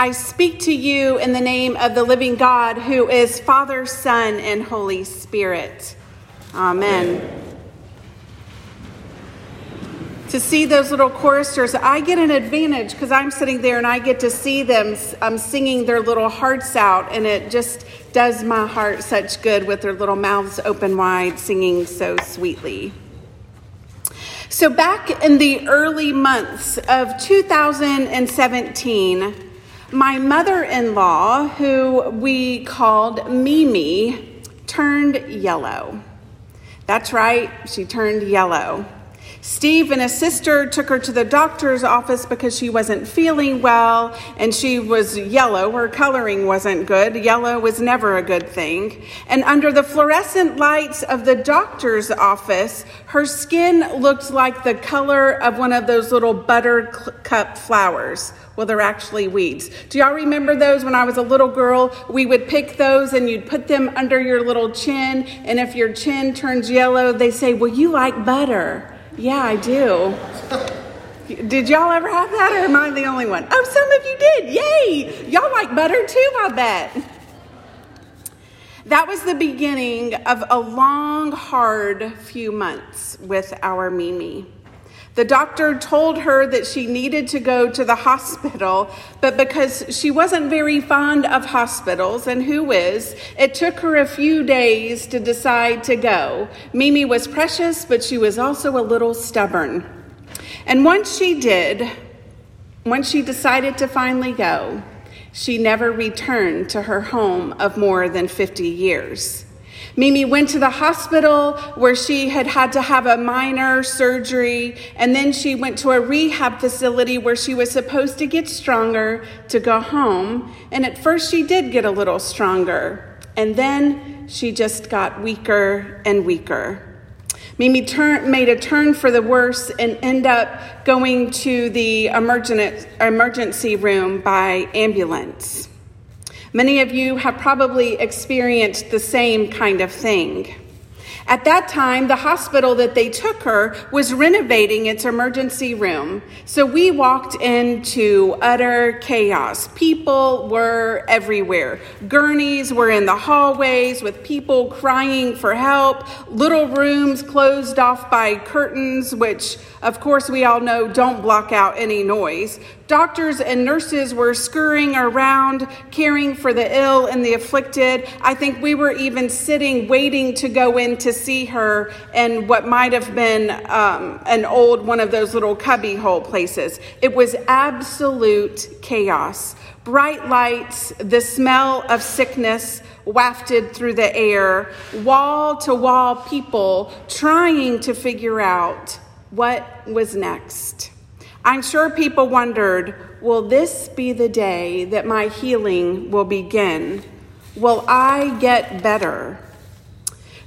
I speak to you in the name of the living God, who is Father, Son, and Holy Spirit. Amen. Amen. To see those little choristers, I get an advantage because I'm sitting there and I get to see them um, singing their little hearts out, and it just does my heart such good with their little mouths open wide, singing so sweetly. So, back in the early months of 2017, my mother in law, who we called Mimi, turned yellow. That's right, she turned yellow. Steve and his sister took her to the doctor's office because she wasn't feeling well and she was yellow. Her coloring wasn't good. Yellow was never a good thing. And under the fluorescent lights of the doctor's office, her skin looked like the color of one of those little buttercup flowers. Well, they're actually weeds. Do y'all remember those when I was a little girl? We would pick those and you'd put them under your little chin. And if your chin turns yellow, they say, Well, you like butter. Yeah, I do. Did y'all ever have that, or am I the only one? Oh, some of you did. Yay! Y'all like butter too, I bet. That was the beginning of a long, hard few months with our Mimi. The doctor told her that she needed to go to the hospital, but because she wasn't very fond of hospitals, and who is, it took her a few days to decide to go. Mimi was precious, but she was also a little stubborn. And once she did, once she decided to finally go, she never returned to her home of more than 50 years. Mimi went to the hospital where she had had to have a minor surgery, and then she went to a rehab facility where she was supposed to get stronger to go home. And at first, she did get a little stronger, and then she just got weaker and weaker. Mimi turn, made a turn for the worse and ended up going to the emergency room by ambulance. Many of you have probably experienced the same kind of thing. At that time, the hospital that they took her was renovating its emergency room. So we walked into utter chaos. People were everywhere. Gurneys were in the hallways with people crying for help, little rooms closed off by curtains, which, of course, we all know don't block out any noise. Doctors and nurses were scurrying around, caring for the ill and the afflicted. I think we were even sitting, waiting to go in to see her in what might have been um, an old one of those little cubbyhole places. It was absolute chaos. Bright lights, the smell of sickness wafted through the air, wall to wall people trying to figure out what was next. I'm sure people wondered will this be the day that my healing will begin? Will I get better?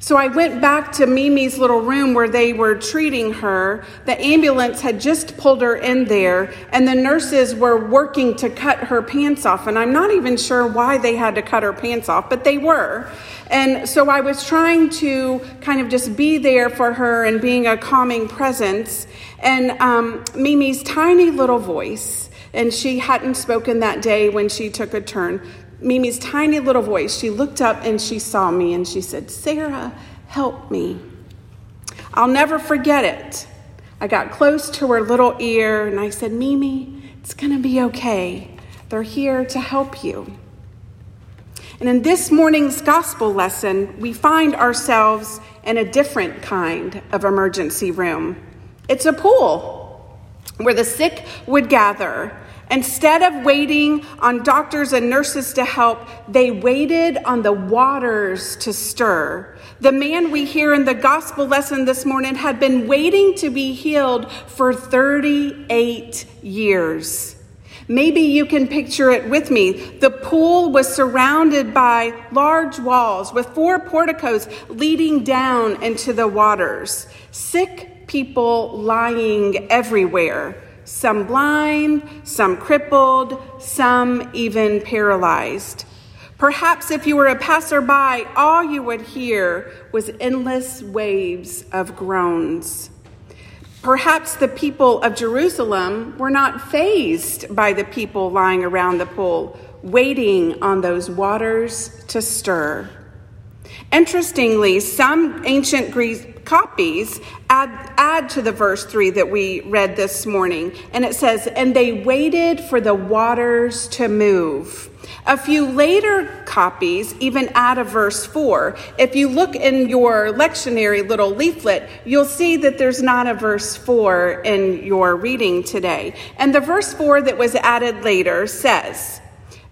So I went back to Mimi's little room where they were treating her. The ambulance had just pulled her in there, and the nurses were working to cut her pants off. And I'm not even sure why they had to cut her pants off, but they were. And so I was trying to kind of just be there for her and being a calming presence. And um, Mimi's tiny little voice, and she hadn't spoken that day when she took a turn, Mimi's tiny little voice, she looked up and she saw me and she said, Sarah, help me. I'll never forget it. I got close to her little ear and I said, Mimi, it's going to be okay. They're here to help you. And in this morning's gospel lesson, we find ourselves in a different kind of emergency room. It's a pool where the sick would gather Instead of waiting on doctors and nurses to help, they waited on the waters to stir. The man we hear in the gospel lesson this morning had been waiting to be healed for 38 years. Maybe you can picture it with me. The pool was surrounded by large walls with four porticos leading down into the waters. Sick people lying everywhere some blind, some crippled, some even paralyzed. Perhaps if you were a passerby, all you would hear was endless waves of groans. Perhaps the people of Jerusalem were not fazed by the people lying around the pool, waiting on those waters to stir. Interestingly, some ancient Greek copies add, add to the verse 3 that we read this morning, and it says, And they waited for the waters to move. A few later copies even add a verse 4. If you look in your lectionary little leaflet, you'll see that there's not a verse 4 in your reading today. And the verse 4 that was added later says,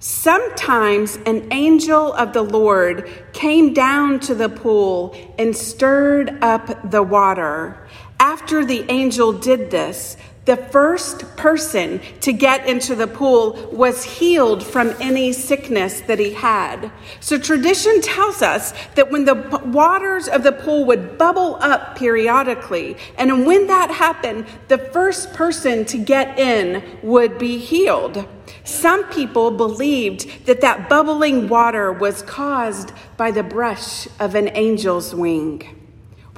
Sometimes an angel of the Lord came down to the pool and stirred up the water. After the angel did this, the first person to get into the pool was healed from any sickness that he had. So tradition tells us that when the waters of the pool would bubble up periodically, and when that happened, the first person to get in would be healed. Some people believed that that bubbling water was caused by the brush of an angel's wing.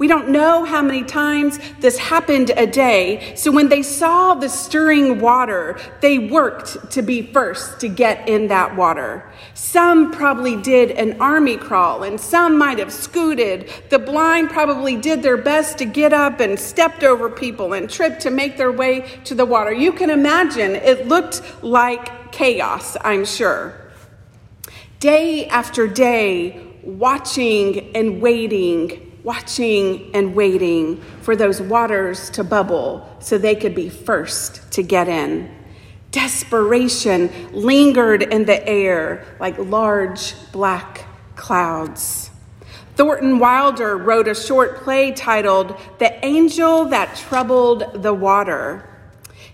We don't know how many times this happened a day. So when they saw the stirring water, they worked to be first to get in that water. Some probably did an army crawl and some might have scooted. The blind probably did their best to get up and stepped over people and tripped to make their way to the water. You can imagine it looked like chaos, I'm sure. Day after day, watching and waiting watching and waiting for those waters to bubble so they could be first to get in. Desperation lingered in the air like large black clouds. Thornton Wilder wrote a short play titled The Angel That Troubled the Water.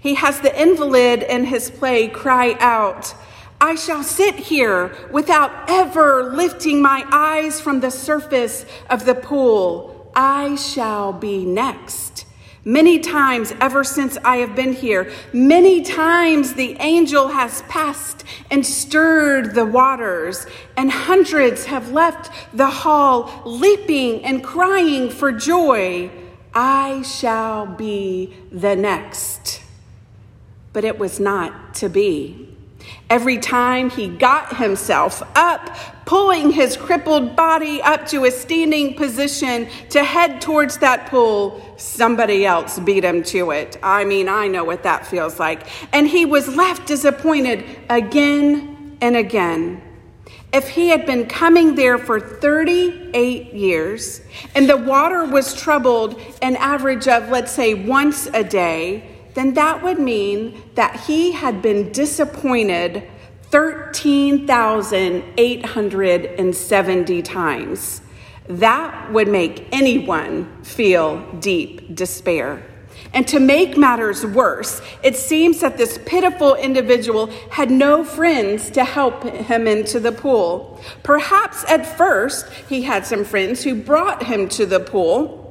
He has the invalid in his play cry out, I shall sit here without ever lifting my eyes from the surface of the pool. I shall be next. Many times ever since I have been here, many times the angel has passed and stirred the waters, and hundreds have left the hall leaping and crying for joy. I shall be the next. But it was not to be. Every time he got himself up, pulling his crippled body up to a standing position to head towards that pool, somebody else beat him to it. I mean, I know what that feels like. And he was left disappointed again and again. If he had been coming there for 38 years and the water was troubled an average of, let's say, once a day, then that would mean that he had been disappointed 13,870 times. That would make anyone feel deep despair. And to make matters worse, it seems that this pitiful individual had no friends to help him into the pool. Perhaps at first he had some friends who brought him to the pool,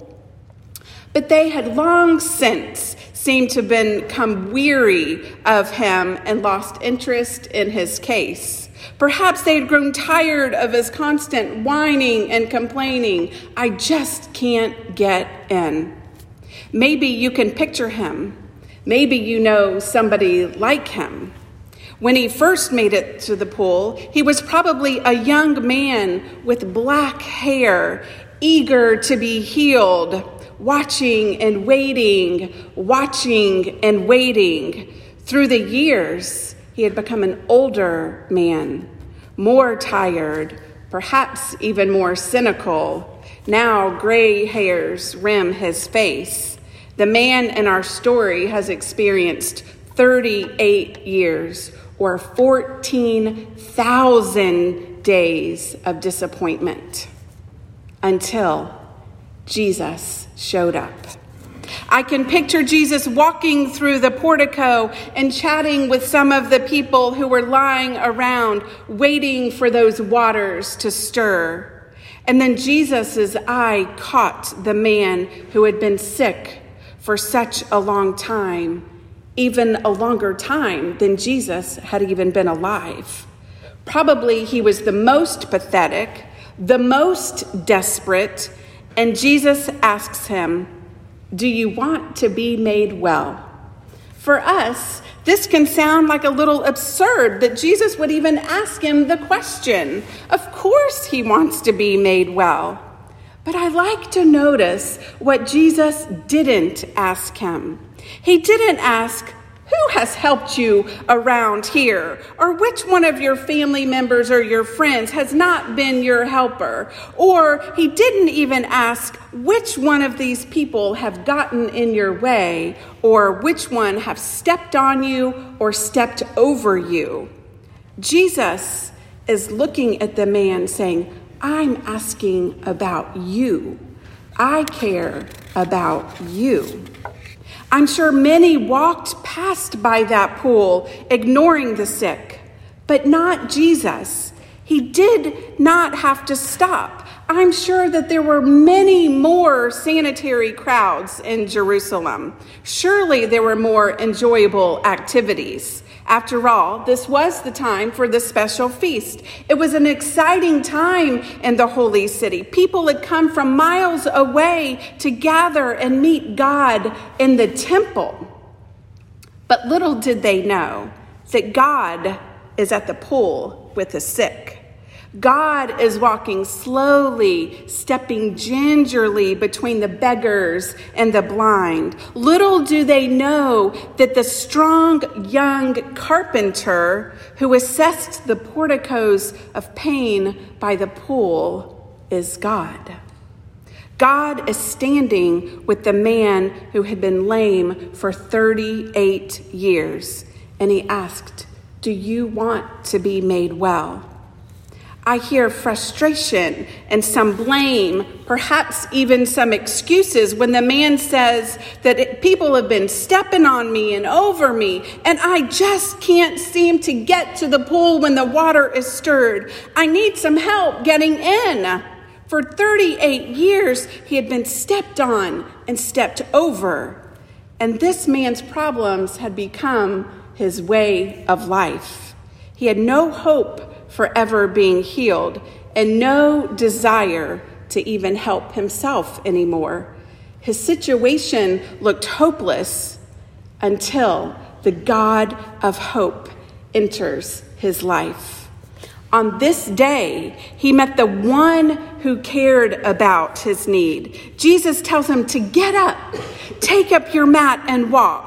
but they had long since seemed to have become weary of him and lost interest in his case. Perhaps they had grown tired of his constant whining and complaining. I just can't get in. Maybe you can picture him. Maybe you know somebody like him. When he first made it to the pool, he was probably a young man with black hair, eager to be healed watching and waiting, watching and waiting. Through the years, he had become an older man, more tired, perhaps even more cynical. Now, gray hairs rim his face. The man in our story has experienced 38 years or 14,000 days of disappointment until Jesus showed up. I can picture Jesus walking through the portico and chatting with some of the people who were lying around, waiting for those waters to stir. And then Jesus' eye caught the man who had been sick for such a long time, even a longer time than Jesus had even been alive. Probably he was the most pathetic, the most desperate, and Jesus asks him, Do you want to be made well? For us, this can sound like a little absurd that Jesus would even ask him the question. Of course, he wants to be made well. But I like to notice what Jesus didn't ask him. He didn't ask, who has helped you around here? Or which one of your family members or your friends has not been your helper? Or he didn't even ask which one of these people have gotten in your way or which one have stepped on you or stepped over you. Jesus is looking at the man saying, I'm asking about you. I care about you. I'm sure many walked past by that pool, ignoring the sick, but not Jesus. He did not have to stop. I'm sure that there were many more sanitary crowds in Jerusalem. Surely there were more enjoyable activities. After all, this was the time for the special feast. It was an exciting time in the holy city. People had come from miles away to gather and meet God in the temple. But little did they know that God is at the pool with the sick. God is walking slowly, stepping gingerly between the beggars and the blind. Little do they know that the strong young carpenter who assessed the porticos of pain by the pool is God. God is standing with the man who had been lame for 38 years, and he asked, Do you want to be made well? I hear frustration and some blame, perhaps even some excuses when the man says that it, people have been stepping on me and over me, and I just can't seem to get to the pool when the water is stirred. I need some help getting in. For 38 years, he had been stepped on and stepped over, and this man's problems had become his way of life. He had no hope forever being healed and no desire to even help himself anymore. His situation looked hopeless until the God of hope enters his life. On this day, he met the one who cared about his need. Jesus tells him to get up, take up your mat, and walk.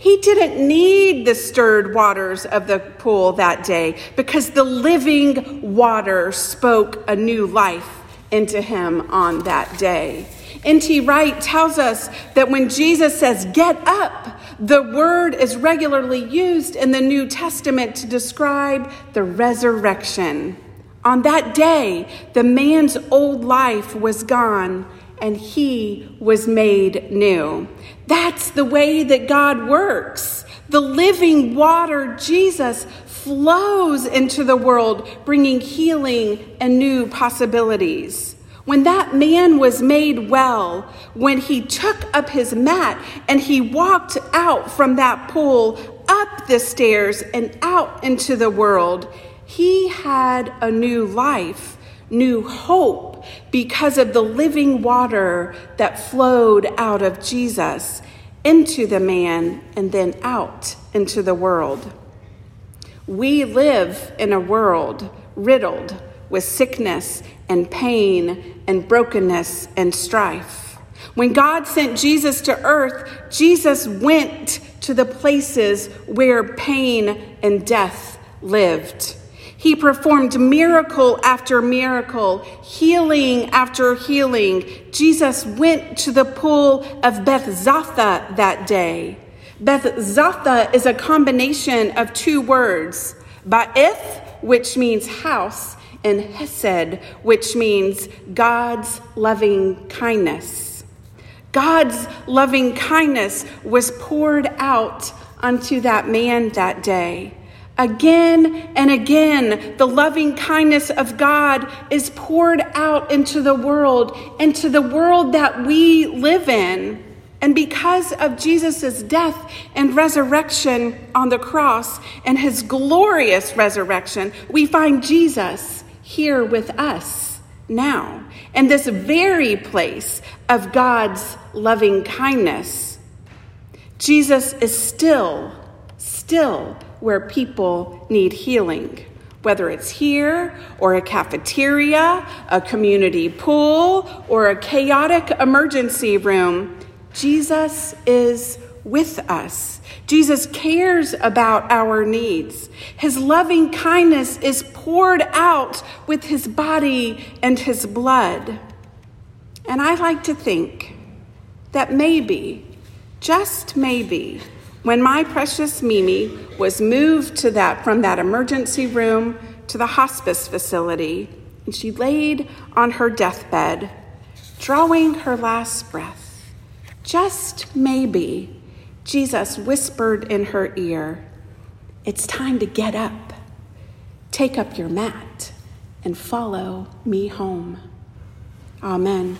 He didn't need the stirred waters of the pool that day because the living water spoke a new life into him on that day. N.T. Wright tells us that when Jesus says, Get up, the word is regularly used in the New Testament to describe the resurrection. On that day, the man's old life was gone and he was made new. That's the way that God works. The living water, Jesus, flows into the world, bringing healing and new possibilities. When that man was made well, when he took up his mat and he walked out from that pool, up the stairs, and out into the world, he had a new life, new hope because of the living water that flowed out of Jesus into the man and then out into the world. We live in a world riddled with sickness and pain and brokenness and strife. When God sent Jesus to earth, Jesus went to the places where pain and death lived. He performed miracle after miracle, healing after healing. Jesus went to the pool of Bethzatha that day. Bethzatha is a combination of two words, Ba'ith, which means house, and Hesed, which means God's loving kindness. God's loving kindness was poured out unto that man that day. Again and again, the loving kindness of God is poured out into the world, into the world that we live in. And because of Jesus' death and resurrection on the cross and his glorious resurrection, we find Jesus here with us now. in this very place of God's loving kindness, Jesus is still, still where people need healing. Whether it's here or a cafeteria, a community pool, or a chaotic emergency room, Jesus is with us. Jesus cares about our needs. His loving kindness is poured out with his body and his blood. And I like to think that maybe, just maybe, when my precious Mimi was moved to that from that emergency room to the hospice facility, and she laid on her deathbed, drawing her last breath, just maybe Jesus whispered in her ear, It's time to get up, take up your mat, and follow me home. Amen.